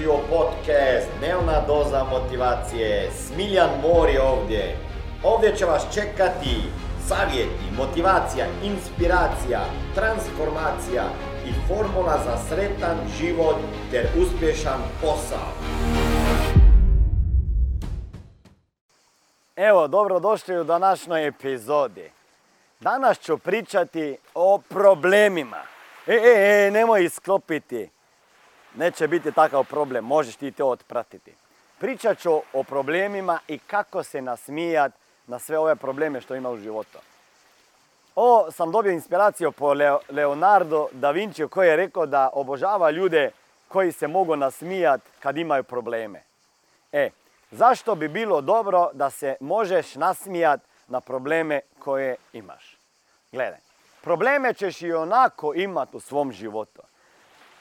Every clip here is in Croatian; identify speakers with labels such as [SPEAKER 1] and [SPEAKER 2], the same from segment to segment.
[SPEAKER 1] došli u podcast Dnevna doza motivacije. Smiljan Mor je ovdje. Ovdje će vas čekati savjeti, motivacija, inspiracija, transformacija i formula za sretan život ter uspješan posao.
[SPEAKER 2] Evo, dobrodošli u današnjoj epizodi. Danas ću pričati o problemima. E, e, e, nemoj isklopiti. Neće biti takav problem, možeš ti to otpratiti. Pričat ću o problemima i kako se nasmijat na sve ove probleme što ima u životu. Ovo sam dobio inspiraciju po Leonardo da Vinci koji je rekao da obožava ljude koji se mogu nasmijat kad imaju probleme. E, zašto bi bilo dobro da se možeš nasmijat na probleme koje imaš? Gledaj, probleme ćeš i onako imat u svom životu.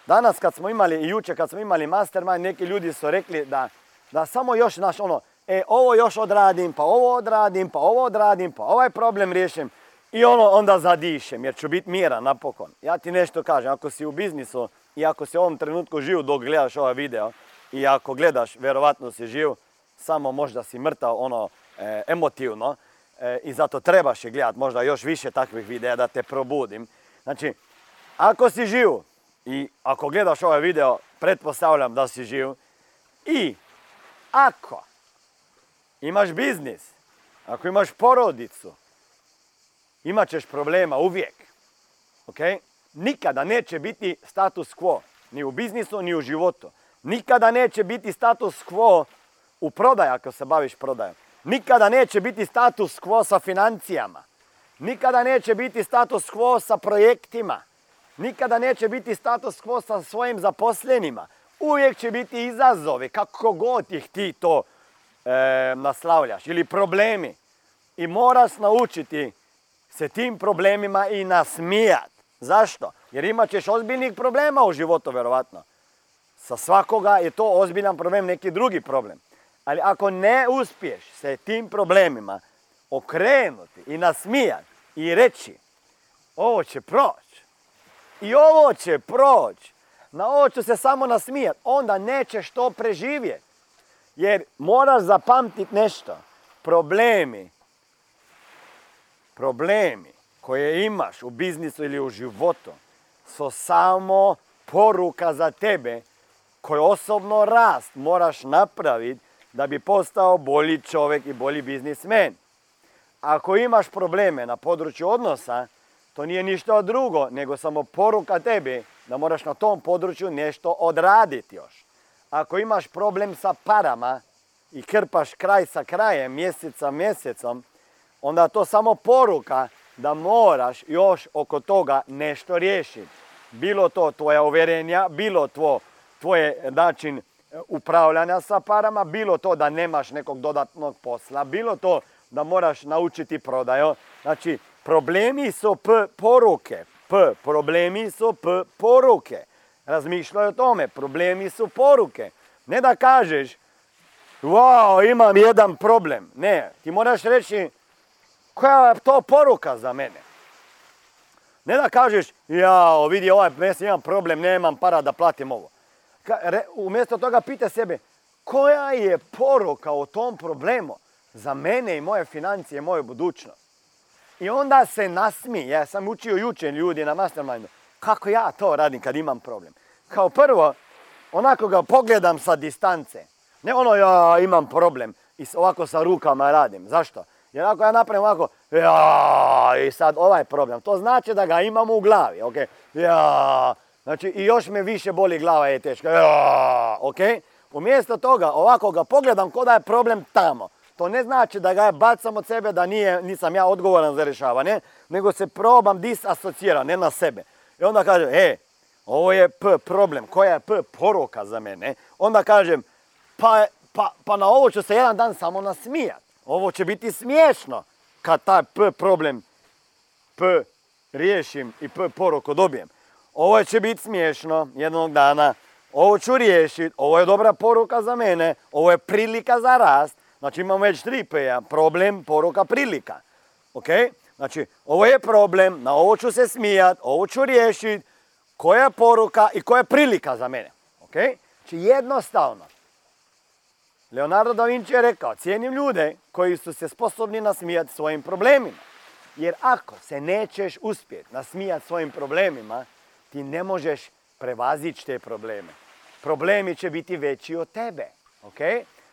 [SPEAKER 2] Danas kad smo imali i jučer kad smo imali mastermind, neki ljudi su rekli da, da samo još naš ono, e ovo još odradim, pa ovo odradim, pa ovo odradim, pa ovaj problem riješim i ono onda zadišem jer ću biti miran napokon. Ja ti nešto kažem, ako si u biznisu i ako si u ovom trenutku živ dok gledaš ovaj video i ako gledaš, vjerovatno si živ, samo možda si mrtav ono e, emotivno e, i zato trebaš je gledat možda još više takvih videa da te probudim. Znači, ako si živ, i ako gledaš ovaj video, pretpostavljam da si živ. I ako imaš biznis, ako imaš porodicu, imat ćeš problema uvijek. Ok? Nikada neće biti status quo. Ni u biznisu, ni u životu. Nikada neće biti status quo u prodaji ako se baviš prodajom. Nikada neće biti status quo sa financijama. Nikada neće biti status quo sa projektima. Nikada neće biti status quo sa svojim zaposlenima. Uvijek će biti izazovi, kako god ih ti to e, naslavljaš. Ili problemi. I moraš naučiti se tim problemima i nasmijat. Zašto? Jer imat ćeš ozbiljnih problema u životu, vjerovatno. Sa svakoga je to ozbiljan problem, neki drugi problem. Ali ako ne uspiješ se tim problemima okrenuti i nasmijat i reći ovo će proći, i ovo će proći. Na ovo ću se samo nasmijat. Onda nećeš to preživjeti. Jer moraš zapamtiti nešto. Problemi, problemi koje imaš u biznisu ili u životu su samo poruka za tebe koji osobno rast moraš napraviti da bi postao bolji čovjek i bolji biznismen. Ako imaš probleme na području odnosa, to nije ništa drugo, nego samo poruka tebi da moraš na tom području nešto odraditi još. Ako imaš problem sa parama i krpaš kraj sa krajem, mjesec sa mjesecom, onda to samo poruka da moraš još oko toga nešto riješiti. Bilo to tvoja uvjerenja, bilo to tvoje način e, upravljanja sa parama, bilo to da nemaš nekog dodatnog posla, bilo to da moraš naučiti prodaju. Znači, Problemi su p poruke. P, problemi su p poruke. Razmišljaj o tome, problemi su poruke. Ne da kažeš, wow, imam jedan problem. Ne, ti moraš reći, koja je to poruka za mene? Ne da kažeš, ja, vidi ovaj mjesec imam problem, nemam para da platim ovo. Umjesto toga pita sebe, koja je poruka o tom problemu za mene i moje financije i moju budućnost? I onda se nasmi. Ja sam učio jučer ljudi na mastermindu. Kako ja to radim kad imam problem? Kao prvo, onako ga pogledam sa distance. Ne ono ja imam problem i ovako sa rukama radim. Zašto? Jer ako ja napravim ovako, ja, i sad ovaj problem, to znači da ga imam u glavi, ok? Ja, znači i još me više boli glava je teška, ja, ok? Umjesto toga, ovako ga pogledam ko da je problem tamo. To ne znači da ga bacam od sebe, da nije, nisam ja odgovoran za rješavanje, nego se probam disasociran, ne na sebe. I onda kažem, e, ovo je P problem, koja je P poruka za mene. Onda kažem, pa, pa, pa na ovo ću se jedan dan samo nasmijat. Ovo će biti smiješno kad taj P problem P riješim i P poruku dobijem. Ovo će biti smiješno jednog dana, ovo ću riješiti, ovo je dobra poruka za mene, ovo je prilika za rast, Znači imamo već tri p problem, poruka, prilika. Ok? Znači, ovo je problem, na ovo ću se smijat, ovo ću riješiti, koja je poruka i koja je prilika za mene. Ok? Znači jednostavno. Leonardo da Vinci je rekao, cijenim ljude koji su se sposobni nasmijati svojim problemima. Jer ako se nećeš uspjeti nasmijati svojim problemima, ti ne možeš prevazići te probleme. Problemi će biti veći od tebe. Ok?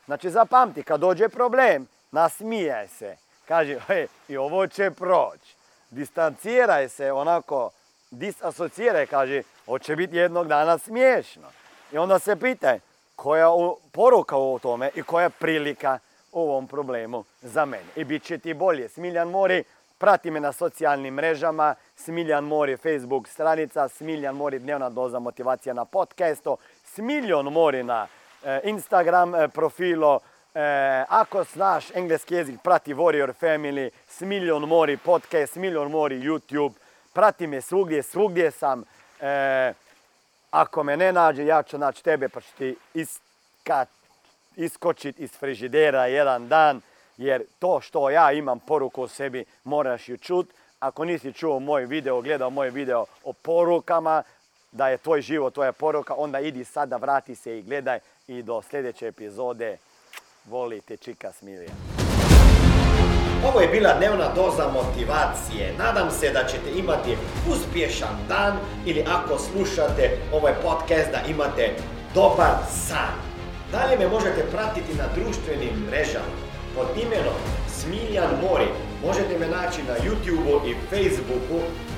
[SPEAKER 2] Znači zapamti, kad dođe problem, nasmijaj se. Kaže, hej, i ovo će proći. Distanciraj se, onako, disasocijiraj, kaže, hoće biti jednog dana smiješno. I onda se pitaj, koja poruka u tome i koja prilika u ovom problemu za mene. I bit će ti bolje. Smiljan Mori, prati me na socijalnim mrežama, Smiljan Mori Facebook stranica, Smiljan Mori dnevna doza motivacija na podcastu, Smiljon Mori na Instagram e, profilo, e, ako znaš engleski jezik, prati Warrior Family, Smiljon Mori podcast, Smiljon Mori YouTube, prati me svugdje, svugdje sam. Ako me ne nađe, ja ću naći tebe pa ću ti iskočiti iz frižidera jedan dan, jer to što ja imam poruku o sebi moraš ju čut. Ako nisi čuo moj video, gledao moj video o porukama, da je tvoj život tvoja poruka, onda idi sada, vrati se i gledaj i do sljedeće epizode volite čika Smilija.
[SPEAKER 1] Ovo je bila dnevna doza motivacije. Nadam se da ćete imati uspješan dan ili ako slušate ovaj podcast da imate dobar san. Dalje me možete pratiti na društvenim mrežama pod imenom Smiljan Mori. Možete me naći na YouTubeu i Facebooku,